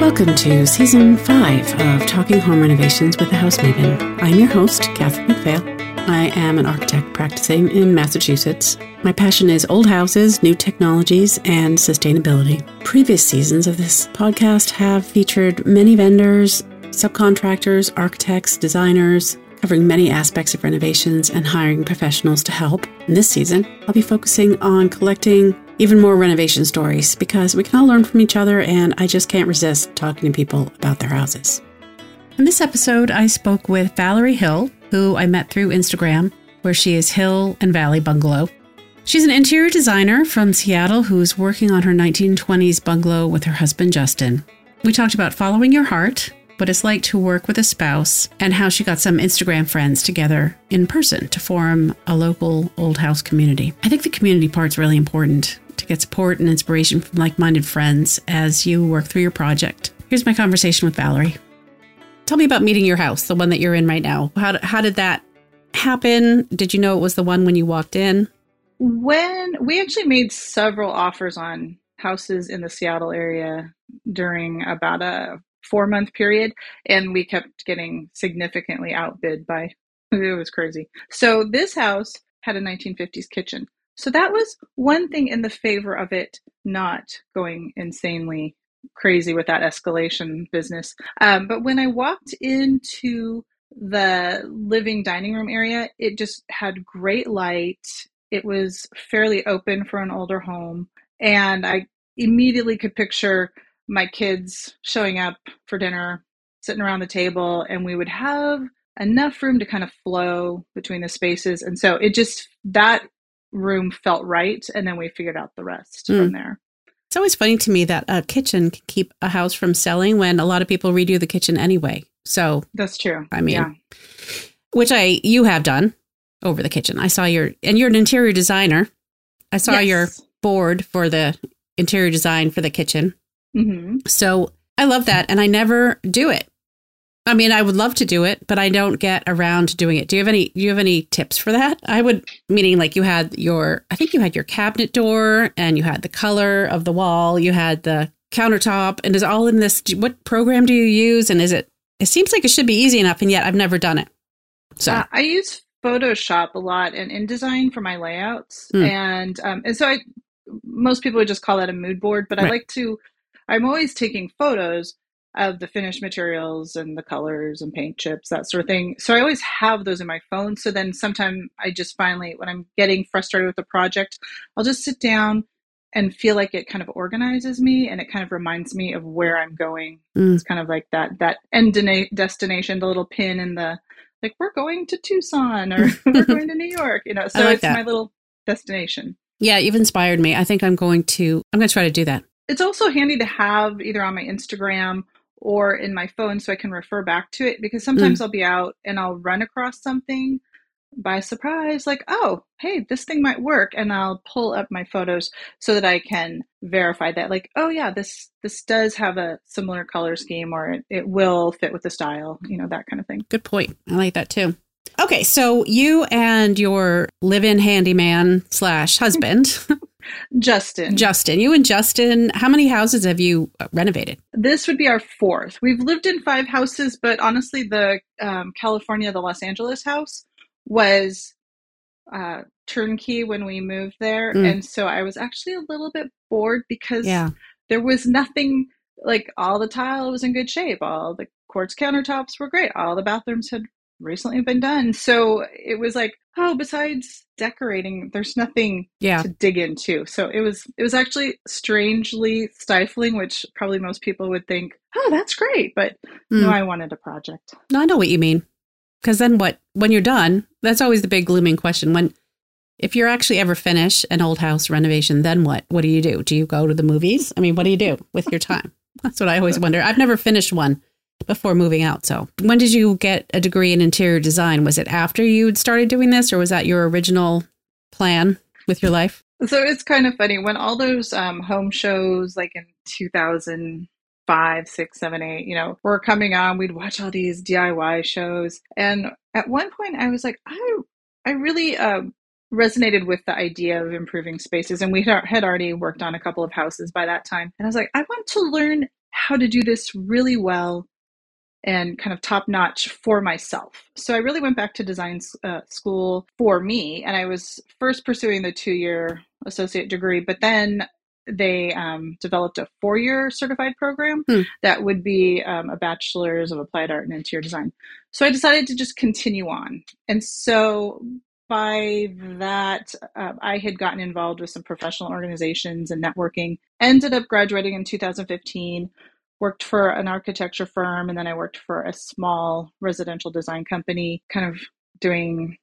Welcome to season five of Talking Home Renovations with the House Maven. I'm your host, Catherine McPhail. I am an architect practicing in Massachusetts. My passion is old houses, new technologies, and sustainability. Previous seasons of this podcast have featured many vendors, subcontractors, architects, designers, covering many aspects of renovations and hiring professionals to help. In this season, I'll be focusing on collecting even more renovation stories because we can all learn from each other, and I just can't resist talking to people about their houses. In this episode, I spoke with Valerie Hill, who I met through Instagram, where she is Hill and Valley Bungalow. She's an interior designer from Seattle who's working on her 1920s bungalow with her husband, Justin. We talked about following your heart, what it's like to work with a spouse, and how she got some Instagram friends together in person to form a local old house community. I think the community part's really important to get support and inspiration from like minded friends as you work through your project. Here's my conversation with Valerie. Tell me about meeting your house, the one that you're in right now. How, how did that happen? Did you know it was the one when you walked in? When we actually made several offers on houses in the Seattle area during about a four month period, and we kept getting significantly outbid by it was crazy. So this house had a 1950s kitchen. So that was one thing in the favor of it not going insanely crazy with that escalation business. Um, but when I walked into the living dining room area, it just had great light. It was fairly open for an older home. And I immediately could picture my kids showing up for dinner, sitting around the table, and we would have enough room to kind of flow between the spaces. And so it just, that room felt right, and then we figured out the rest mm. from there. It's always funny to me that a kitchen can keep a house from selling when a lot of people redo the kitchen anyway. So that's true. I mean, yeah. which I you have done over the kitchen. I saw your and you're an interior designer. I saw yes. your board for the interior design for the kitchen. Mm-hmm. So I love that, and I never do it. I mean, I would love to do it, but I don't get around to doing it. Do you have any do you have any tips for that? I would meaning like you had your I think you had your cabinet door and you had the color of the wall, you had the countertop and is all in this what program do you use and is it it seems like it should be easy enough and yet I've never done it. So uh, I use Photoshop a lot and InDesign for my layouts mm. and um, and so I most people would just call that a mood board, but right. I like to I'm always taking photos of the finished materials and the colors and paint chips, that sort of thing. So I always have those in my phone. So then sometime I just finally, when I'm getting frustrated with a project, I'll just sit down and feel like it kind of organizes me and it kind of reminds me of where I'm going. Mm. It's kind of like that that end destination, the little pin in the like we're going to Tucson or we're going to New York, you know. So like it's that. my little destination. Yeah, you've inspired me. I think I'm going to I'm going to try to do that. It's also handy to have either on my Instagram or in my phone so I can refer back to it because sometimes mm. I'll be out and I'll run across something by surprise like oh hey this thing might work and I'll pull up my photos so that I can verify that like oh yeah this this does have a similar color scheme or it, it will fit with the style you know that kind of thing. Good point. I like that too okay so you and your live-in handyman slash husband Justin. Justin. You and Justin, how many houses have you uh, renovated? This would be our fourth. We've lived in five houses, but honestly, the um, California, the Los Angeles house was uh, turnkey when we moved there. Mm. And so I was actually a little bit bored because yeah. there was nothing like all the tile was in good shape. All the quartz countertops were great. All the bathrooms had recently been done. So it was like, oh, besides decorating, there's nothing yeah. to dig into. So it was it was actually strangely stifling, which probably most people would think, oh, that's great. But mm. no, I wanted a project. No, I know what you mean. Because then what when you're done, that's always the big glooming question. When if you're actually ever finish an old house renovation, then what? What do you do? Do you go to the movies? I mean, what do you do with your time? That's what I always wonder. I've never finished one before moving out. So, when did you get a degree in interior design? Was it after you'd started doing this, or was that your original plan with your life? So it's kind of funny when all those um, home shows, like in 2005, six, seven, eight, you know, were coming on. We'd watch all these DIY shows, and at one point, I was like, I, I really uh, resonated with the idea of improving spaces and we had already worked on a couple of houses by that time and i was like i want to learn how to do this really well and kind of top notch for myself. So I really went back to design uh, school for me, and I was first pursuing the two year associate degree, but then they um, developed a four year certified program hmm. that would be um, a bachelor's of applied art and interior design. So I decided to just continue on. And so by that, uh, I had gotten involved with some professional organizations and networking, ended up graduating in 2015 worked for an architecture firm and then I worked for a small residential design company, kind of doing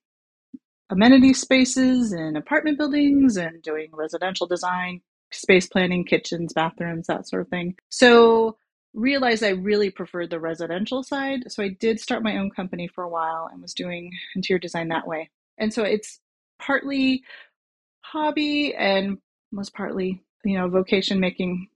amenity spaces in apartment buildings and doing residential design, space planning, kitchens, bathrooms, that sort of thing. So realized I really preferred the residential side. So I did start my own company for a while and was doing interior design that way. And so it's partly hobby and most partly, you know, vocation making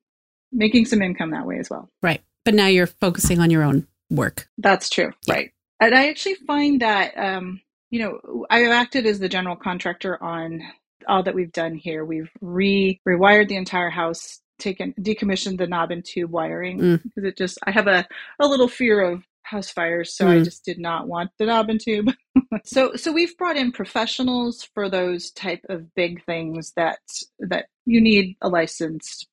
making some income that way as well. Right. But now you're focusing on your own work. That's true. Yeah. Right. And I actually find that, um, you know, I acted as the general contractor on all that we've done here. We've re rewired the entire house, taken decommissioned the knob and tube wiring mm. because it just I have a, a little fear of house fires, so mm. I just did not want the knob and tube. so so we've brought in professionals for those type of big things that that you need a licensed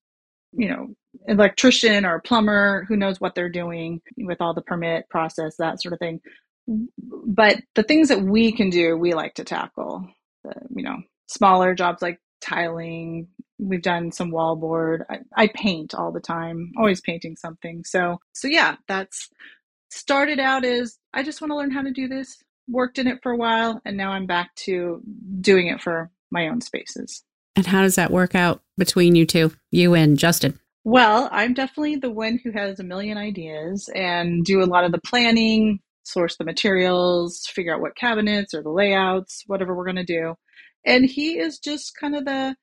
you know electrician or plumber who knows what they're doing with all the permit process that sort of thing. But the things that we can do we like to tackle. The, you know smaller jobs like tiling we've done some wallboard I, I paint all the time always painting something. So so yeah that's started out as i just want to learn how to do this. Worked in it for a while and now i'm back to doing it for my own spaces and how does that work out between you two you and justin well, I'm definitely the one who has a million ideas and do a lot of the planning, source the materials, figure out what cabinets or the layouts, whatever we're going to do. And he is just kind of the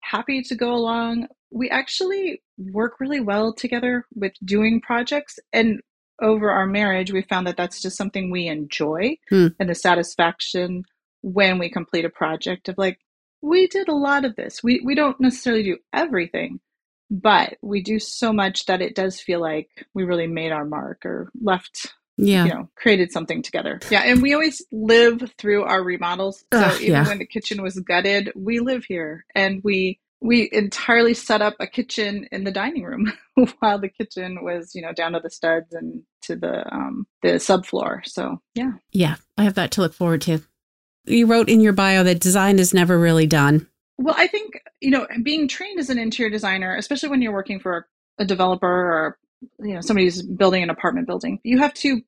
happy to go along. We actually work really well together with doing projects. And over our marriage, we found that that's just something we enjoy hmm. and the satisfaction when we complete a project of like, we did a lot of this. We, we don't necessarily do everything, but we do so much that it does feel like we really made our mark or left yeah. you know created something together. Yeah and we always live through our remodels. So Ugh, even yeah. when the kitchen was gutted we live here. And we we entirely set up a kitchen in the dining room while the kitchen was you know down to the studs and to the um the subfloor. So yeah. Yeah i have that to look forward to you wrote in your bio that design is never really done well, I think, you know, being trained as an interior designer, especially when you're working for a developer or, you know, somebody who's building an apartment building, you have to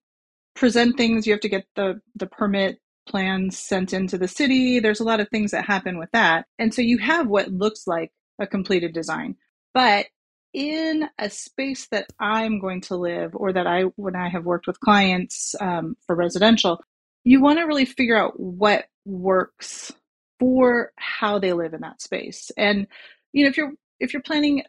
present things, you have to get the the permit plans sent into the city. There's a lot of things that happen with that. And so you have what looks like a completed design. But in a space that I'm going to live or that I, when I have worked with clients um, for residential, you want to really figure out what works for how they live in that space. And you know, if you're if you're planning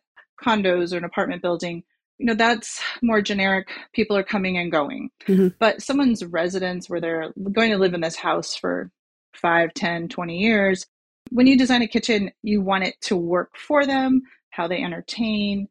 condos or an apartment building, you know, that's more generic. People are coming and going. Mm-hmm. But someone's residence where they're going to live in this house for 5, 10, 20 years, when you design a kitchen, you want it to work for them, how they entertain.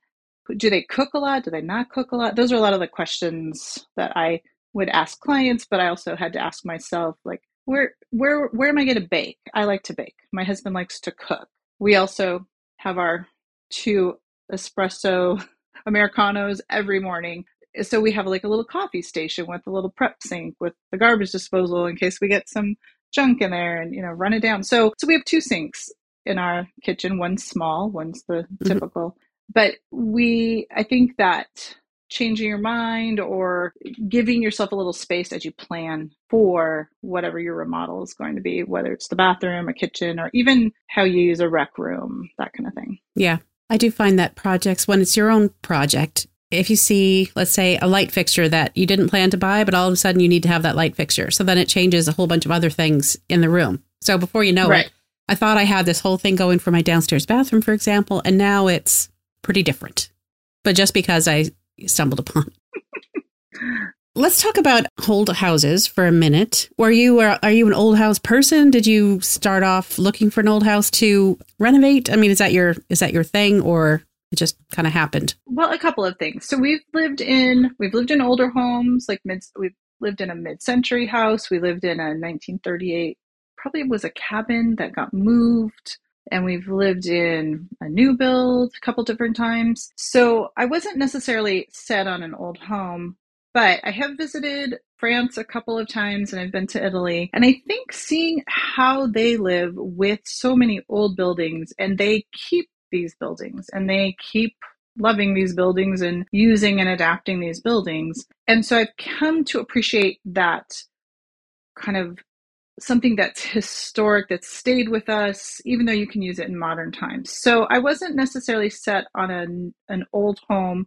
Do they cook a lot? Do they not cook a lot? Those are a lot of the questions that I would ask clients, but I also had to ask myself, like, where where where am I going to bake? I like to bake. My husband likes to cook. We also have our two espresso americanos every morning. So we have like a little coffee station with a little prep sink with the garbage disposal in case we get some junk in there and you know run it down. So so we have two sinks in our kitchen. One's small, one's the mm-hmm. typical. But we I think that changing your mind or giving yourself a little space as you plan for whatever your remodel is going to be, whether it's the bathroom, a kitchen, or even how you use a rec room, that kind of thing. Yeah. I do find that projects, when it's your own project, if you see, let's say, a light fixture that you didn't plan to buy, but all of a sudden you need to have that light fixture. So then it changes a whole bunch of other things in the room. So before you know right. it, I thought I had this whole thing going for my downstairs bathroom, for example, and now it's pretty different. But just because I stumbled upon. Let's talk about old houses for a minute. Were you are, are you an old house person? Did you start off looking for an old house to renovate? I mean, is that your is that your thing or It just kind of happened. Well, a couple of things. So we've lived in we've lived in older homes, like mid. We've lived in a mid-century house. We lived in a 1938 probably was a cabin that got moved and we've lived in a new build a couple different times. So I wasn't necessarily set on an old home, but I have visited France a couple of times and I've been to Italy. And I think seeing how they live with so many old buildings and they keep these buildings and they keep loving these buildings and using and adapting these buildings. And so I've come to appreciate that kind of something that's historic that stayed with us even though you can use it in modern times. So i wasn't necessarily set on an, an old home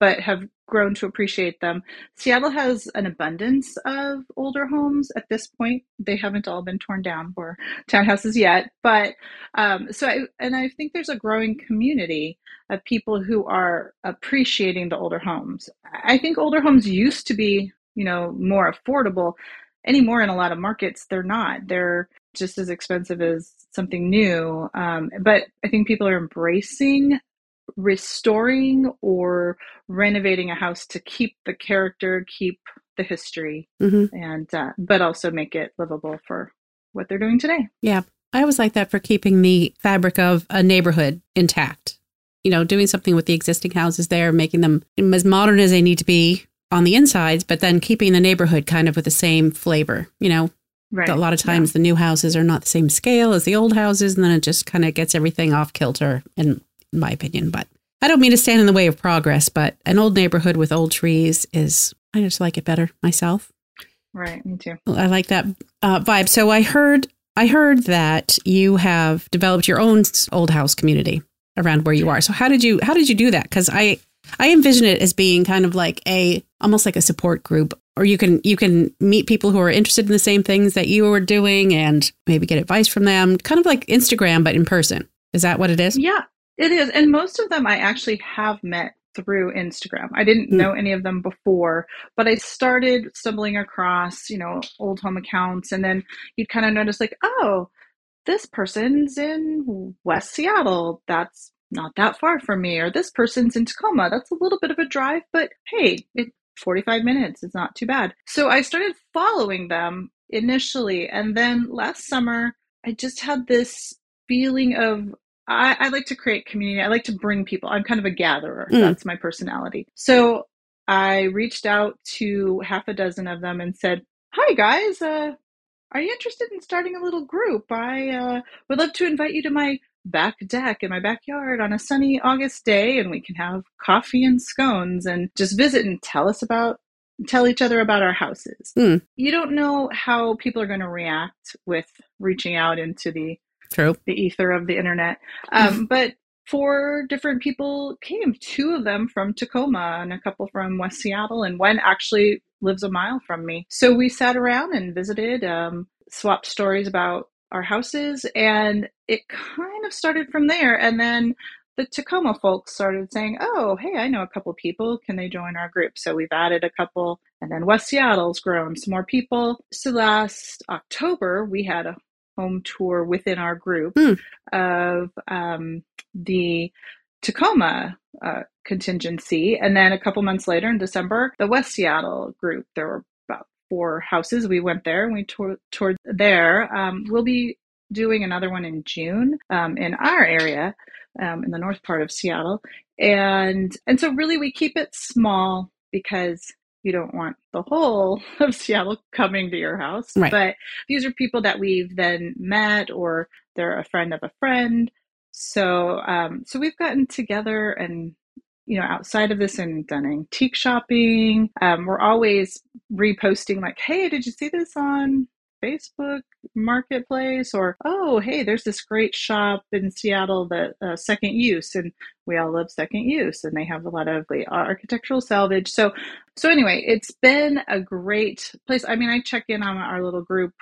but have grown to appreciate them. Seattle has an abundance of older homes. At this point they haven't all been torn down for townhouses yet. But um, so I, and i think there's a growing community of people who are appreciating the older homes. I think older homes used to be you know more affordable anymore in a lot of markets they're not. They're just as expensive as something new. Um, but i think people are embracing restoring or renovating a house to keep the character keep the history mm-hmm. and uh, but also make it livable for what they're doing today. Yeah. I always like that for keeping the fabric of a neighborhood intact. You know doing something with the existing houses there making them as modern as they need to be on the insides, but then keeping the neighborhood kind of with the same flavor. You know, right. a lot of times yeah. the new houses are not the same scale as the old houses, and then it just kind of gets everything off kilter, in, in my opinion. But I don't mean to stand in the way of progress, but an old neighborhood with old trees is, I just like it better myself. Right, me too. I like that uh, vibe. So I heard, I heard that you have developed your own old house community around where you are. So how did you, how did you do that? Because I, I envision it as being kind of like a almost like a support group or you can you can meet people who are interested in the same things that you are doing and maybe get advice from them, kind of like Instagram but in person. Is that what it is? Yeah, it is. And most of them I actually have met through Instagram. I didn't mm. know any of them before, but I started stumbling across, you know, old home accounts and then you'd kind of notice like, oh, this person's in West Seattle. That's not that far from me, or this person's in Tacoma. That's a little bit of a drive, but hey, it 45 minutes is not too bad. So I started following them initially, and then last summer I just had this feeling of I, I like to create community. I like to bring people. I'm kind of a gatherer. Mm. That's my personality. So I reached out to half a dozen of them and said, "Hi guys, uh, are you interested in starting a little group? I uh, would love to invite you to my back deck in my backyard on a sunny August day and we can have coffee and scones and just visit and tell us about tell each other about our houses. Mm. You don't know how people are going to react with reaching out into the True. the ether of the internet. Um, but four different people came, two of them from Tacoma and a couple from West Seattle, and one actually lives a mile from me. So we sat around and visited, um, swapped stories about our houses, and it kind of started from there. And then the Tacoma folks started saying, "Oh, hey, I know a couple people. Can they join our group?" So we've added a couple, and then West Seattle's grown some more people. So last October we had a home tour within our group mm. of um, the Tacoma uh, contingency, and then a couple months later in December, the West Seattle group. There were houses. We went there and we toured, toured there. Um, we'll be doing another one in June um, in our area, um, in the north part of Seattle, and and so really we keep it small because you don't want the whole of Seattle coming to your house. Right. But these are people that we've then met, or they're a friend of a friend. So um, so we've gotten together and you know, outside of this and done antique shopping. Um, we're always reposting like, hey, did you see this on Facebook Marketplace? Or, oh, hey, there's this great shop in Seattle that uh, Second Use, and we all love Second Use, and they have a lot of architectural salvage. So, so anyway, it's been a great place. I mean, I check in on our little group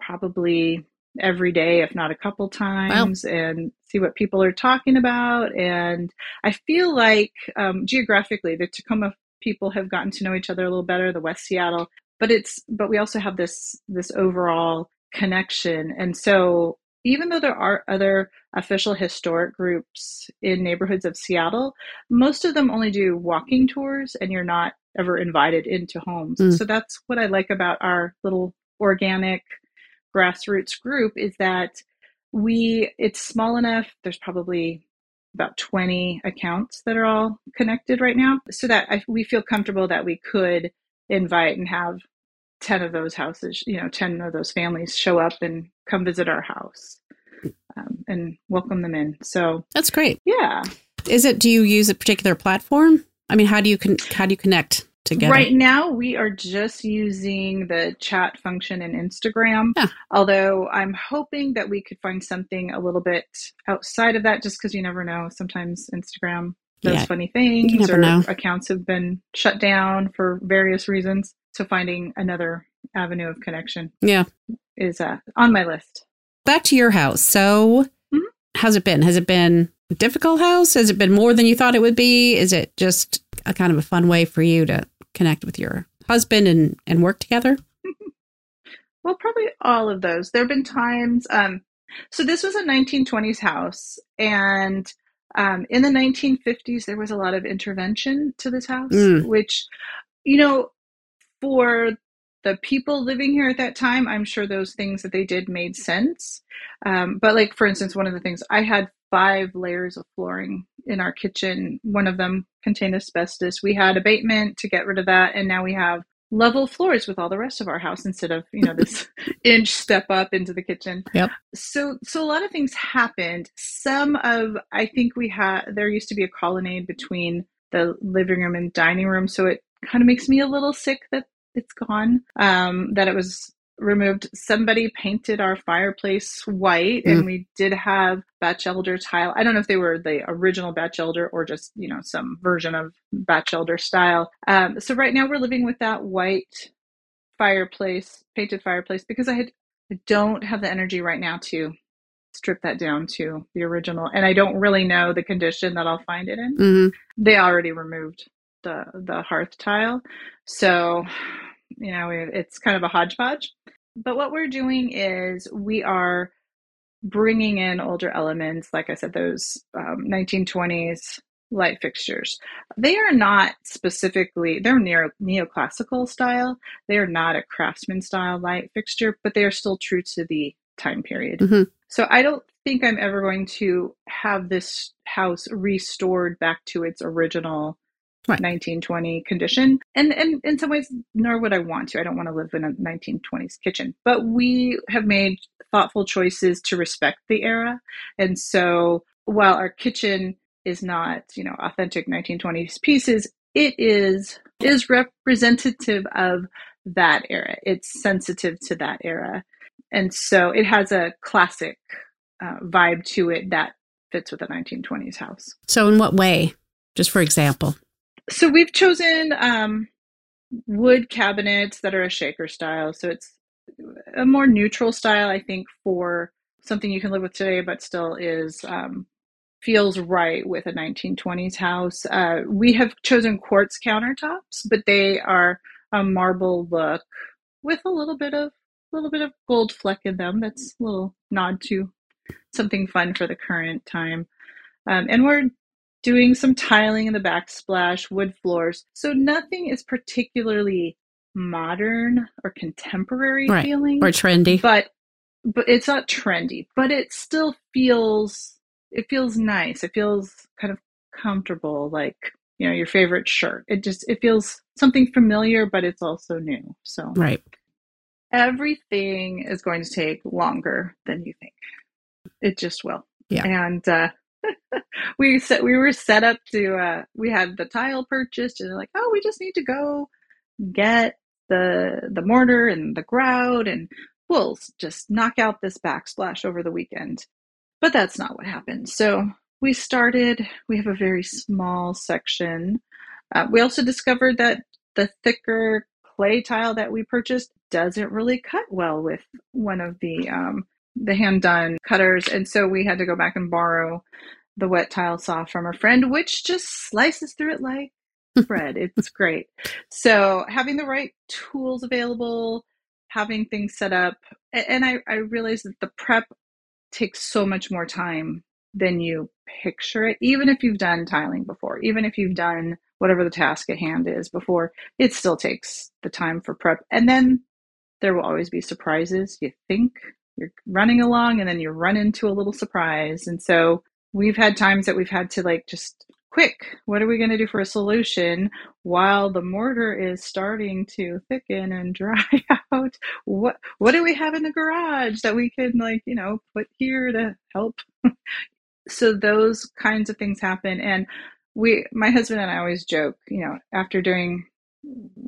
probably every day, if not a couple times, wow. and see what people are talking about. And I feel like um, geographically, the Tacoma people have gotten to know each other a little better. The West Seattle, but it's but we also have this this overall connection, and so even though there are other official historic groups in neighborhoods of Seattle, most of them only do walking tours and you're not ever invited into homes. Mm. So that's what I like about our little organic grassroots group is that we it's small enough there's probably about 20 accounts that are all connected right now so that I, we feel comfortable that we could invite and have 10 of those houses you know 10 of those families show up and come visit our house um, and welcome them in. So that's great. yeah. Is it do you use a particular platform? I mean how do you con- how do you connect together? Right now, we are just using the chat function in Instagram. Yeah. Although I'm hoping that we could find something a little bit outside of that, just because you never know. Sometimes Instagram does yeah. funny things, or know. accounts have been shut down for various reasons. So finding another avenue of connection, yeah, is uh, on my list. Back to your house. So, mm-hmm. how's it been? Has it been difficult house? Has it been more than you thought it would be? Is it just a kind of a fun way for you to connect with your husband and and work together? well, probably all of those. There have been times. Um, so this was a 1920s house, and um, in the 1950s there was a lot of intervention to this house, mm. which, you know, for the people living here at that time, I'm sure those things that they did made sense. Um, but like for instance, one of the things I had five layers of flooring in our kitchen. One of them contained asbestos. We had abatement to get rid of that, and now we have level floors with all the rest of our house instead of you know this inch step up into the kitchen. Yep. So so a lot of things happened. Some of I think we had there used to be a colonnade between the living room and dining room, so it kind of makes me a little sick that it's gone. Um, that it was removed. Somebody painted our fireplace white, mm. and we did have Batchelder tile. I don't know if they were the original Batchelder or just you know some version of Batchelder style. Um, so right now we're living with that white fireplace, painted fireplace, because I had I don't have the energy right now to strip that down to the original, and I don't really know the condition that I'll find it in. Mm-hmm. They already removed the the hearth tile, so you know, it's kind of a hodgepodge. But what we're doing is we are bringing in older elements, like I said, those um, 1920s light fixtures. They are not specifically, they're neo, neoclassical style. They are not a craftsman style light fixture, but they are still true to the time period. Mm-hmm. So I don't think I'm ever going to have this house restored back to its original right. 1920 condition. And, and in some ways, nor would I want to. I don't want to live in a 1920s kitchen. But we have made thoughtful choices to respect the era. And so while our kitchen is not, you know, authentic 1920s pieces, it is is representative of that era. It's sensitive to that era. And so it has a classic uh, vibe to it that fits with a 1920s house. So, in what way? Just for example so we've chosen um, wood cabinets that are a shaker style. So it's a more neutral style, I think, for something you can live with today, but still is um, feels right with a 1920s house. Uh, we have chosen quartz countertops, but they are a marble look with a little bit of a little bit of gold fleck in them. That's a little nod to something fun for the current time. Um, and we're doing some tiling in the backsplash, wood floors. So nothing is particularly modern or contemporary right. feeling or trendy. But but it's not trendy, but it still feels it feels nice. It feels kind of comfortable like, you know, your favorite shirt. It just it feels something familiar but it's also new. So Right. Everything is going to take longer than you think. It just will. Yeah. And uh we set we were set up to uh we had the tile purchased and like oh we just need to go get the the mortar and the grout and we'll just knock out this backsplash over the weekend. But that's not what happened. So we started we have a very small section. Uh, we also discovered that the thicker clay tile that we purchased doesn't really cut well with one of the um, the hand done cutters and so we had to go back and borrow the wet tile saw from a friend, which just slices through it like bread. It's great. So having the right tools available, having things set up, and I, I realized that the prep takes so much more time than you picture it. Even if you've done tiling before, even if you've done whatever the task at hand is before, it still takes the time for prep. And then there will always be surprises. You think you're running along and then you run into a little surprise. And so we've had times that we've had to like just quick, what are we going to do for a solution while the mortar is starting to thicken and dry out? What what do we have in the garage that we can like, you know, put here to help? so those kinds of things happen and we my husband and I always joke, you know, after doing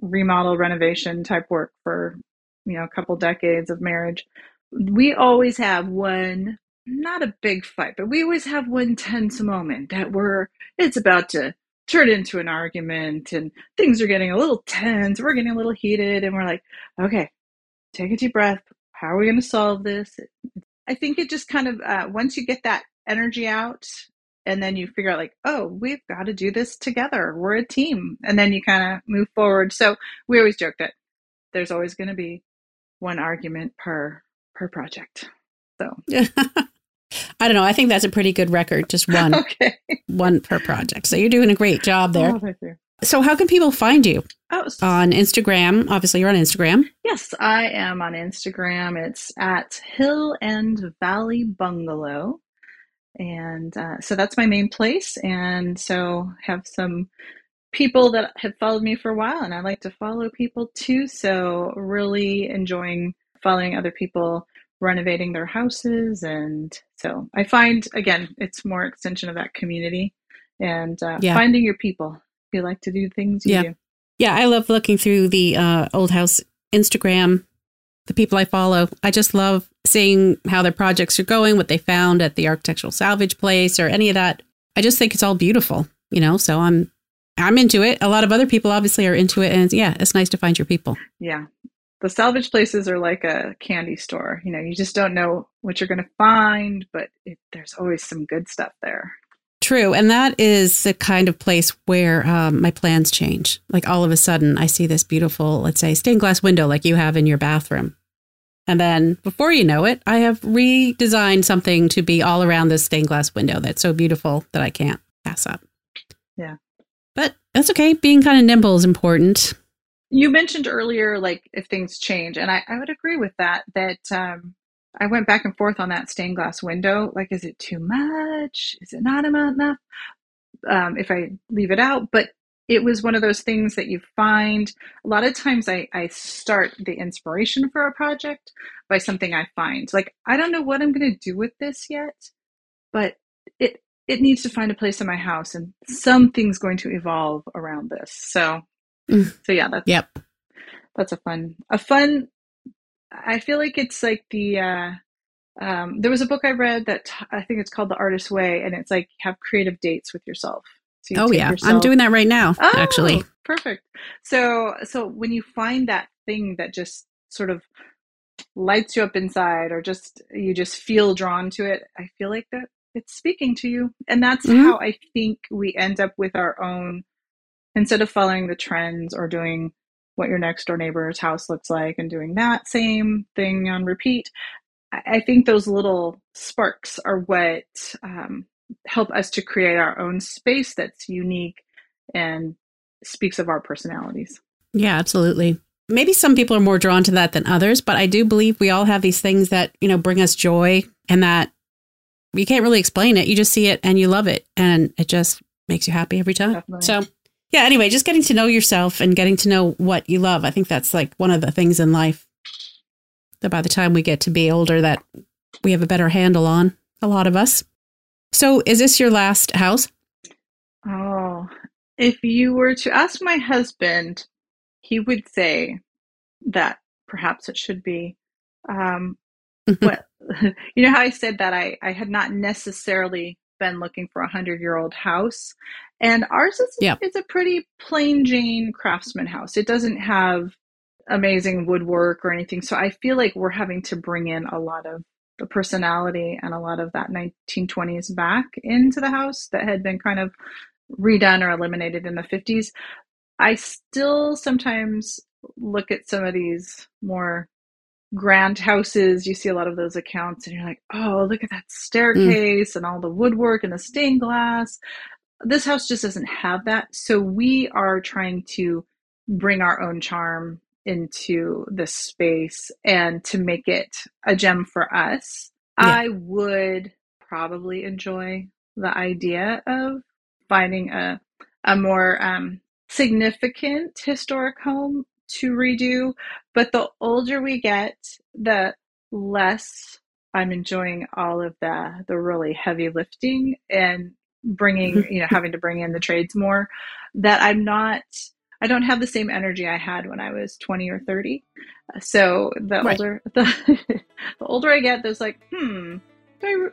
remodel renovation type work for, you know, a couple decades of marriage, we always have one not a big fight, but we always have one tense moment that we're it's about to turn into an argument and things are getting a little tense, we're getting a little heated, and we're like, okay, take a deep breath. How are we going to solve this? I think it just kind of uh, once you get that energy out, and then you figure out like, oh, we've got to do this together. We're a team, and then you kind of move forward. So we always joke that there's always going to be one argument per per project. So I don't know. I think that's a pretty good record. Just one, okay. one per project. So you're doing a great job there. Oh, so how can people find you? Oh, on Instagram. Obviously, you're on Instagram. Yes, I am on Instagram. It's at Hill and Valley Bungalow, and uh, so that's my main place. And so have some people that have followed me for a while, and I like to follow people too. So really enjoying following other people renovating their houses. And so I find, again, it's more extension of that community and uh, yeah. finding your people. You like to do things, you yeah. do. Yeah, I love looking through the uh, old house Instagram, the people I follow. I just love seeing how their projects are going, what they found at the architectural salvage place or any of that. I just think it's all beautiful, you know. So I'm I'm into it. A lot of other people obviously are into it, and yeah, it's nice to find your people. Yeah, the salvage places are like a candy store. You know, you just don't know what you're going to find, but it, there's always some good stuff there. True. And that is the kind of place where um, my plans change. Like all of a sudden, I see this beautiful, let's say, stained glass window like you have in your bathroom. And then before you know it, I have redesigned something to be all around this stained glass window that's so beautiful that I can't pass up. Yeah. But that's okay. Being kind of nimble is important you mentioned earlier like if things change and i, I would agree with that that um, i went back and forth on that stained glass window like is it too much? Is it not enough um, if i leave it out? But it was one of those things that you find a lot of times I, I start the inspiration for a project by something i find. Like i don't know what i'm going to do with this yet but it it needs to find a place in my house and something's going to evolve around this. So Mm. So yeah, that's yep. That's a fun a fun. I feel like it's like the. uh um, there was a book I read that t- I think it's called The Artist's Way, and it's like have creative dates with yourself. So you oh yeah, yourself, I'm doing that right now. Oh, actually, perfect. So so when you find that thing that just sort of lights you up inside, or just you just feel drawn to it, I feel like that it's speaking to you, and that's mm-hmm. how I think we end up with our own instead of following the trends or doing what your next door neighbor's house looks like and doing that same thing on repeat, I think those little sparks are what um, help us to create our own space that's unique and speaks of our personalities. Yeah, absolutely. Maybe some people are more drawn to that than others, but I do believe we all have these things that, you know, bring us joy and that you can't really explain it. You just see it and you love it and it just makes you happy every time. Definitely. So yeah, anyway, just getting to know yourself and getting to know what you love. I think that's like one of the things in life that by the time we get to be older that we have a better handle on, a lot of us. So, is this your last house? Oh, if you were to ask my husband, he would say that perhaps it should be. Um, what you know how I said that I I had not necessarily been looking for a hundred year old house. And ours is yeah. it's a pretty plain Jane craftsman house. It doesn't have amazing woodwork or anything. So I feel like we're having to bring in a lot of the personality and a lot of that 1920s back into the house that had been kind of redone or eliminated in the 50s. I still sometimes look at some of these more grand houses, you see a lot of those accounts, and you're like, oh, look at that staircase mm. and all the woodwork and the stained glass. This house just doesn't have that. So we are trying to bring our own charm into this space and to make it a gem for us. Yeah. I would probably enjoy the idea of finding a a more um, significant historic home to redo. But the older we get, the less I'm enjoying all of the the really heavy lifting and bringing you know having to bring in the trades more. That I'm not. I don't have the same energy I had when I was 20 or 30. So the right. older the, the older I get, there's like, hmm, I,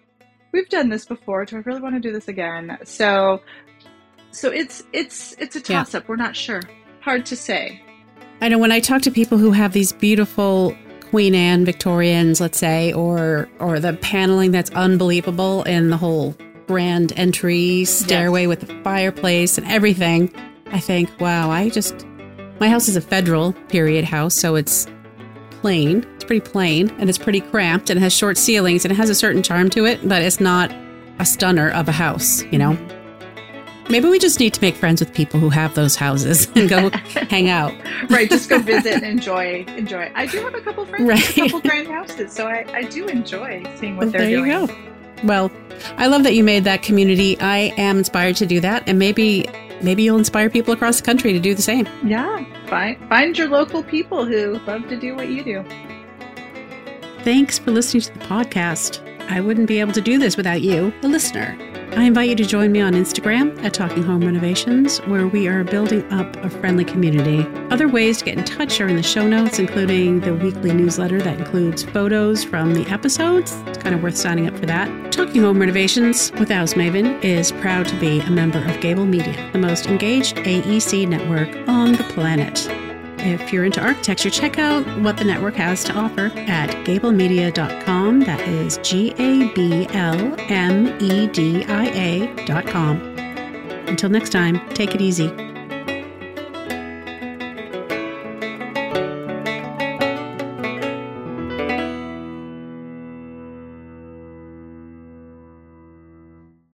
we've done this before. Do I really want to do this again? So so it's it's it's a toss up. We're not sure. Hard to say. I know when I talk to people who have these beautiful Queen Anne Victorians, let's say, or or the paneling that's unbelievable and the whole grand entry stairway yes. with the fireplace and everything. I think, wow, I just my house is a federal period house, so it's plain. It's pretty plain and it's pretty cramped and it has short ceilings and it has a certain charm to it, but it's not a stunner of a house, you know? Maybe we just need to make friends with people who have those houses and go hang out. Right, just go visit and enjoy enjoy. I do have a couple friends right. with a couple grand houses, so I, I do enjoy seeing what well, they're there doing. There you go. Well, I love that you made that community. I am inspired to do that, and maybe maybe you'll inspire people across the country to do the same. Yeah, find find your local people who love to do what you do. Thanks for listening to the podcast. I wouldn't be able to do this without you, the listener. I invite you to join me on Instagram at Talking Home Renovations, where we are building up a friendly community. Other ways to get in touch are in the show notes, including the weekly newsletter that includes photos from the episodes. It's kind of worth signing up for that. Talking Home Renovations with House Maven is proud to be a member of Gabl Media, the most engaged AEC network on the planet. If you're into architecture, check out what the network has to offer at gablmedia.com. That is G A B L M E D I A.com. Until next time, take it easy.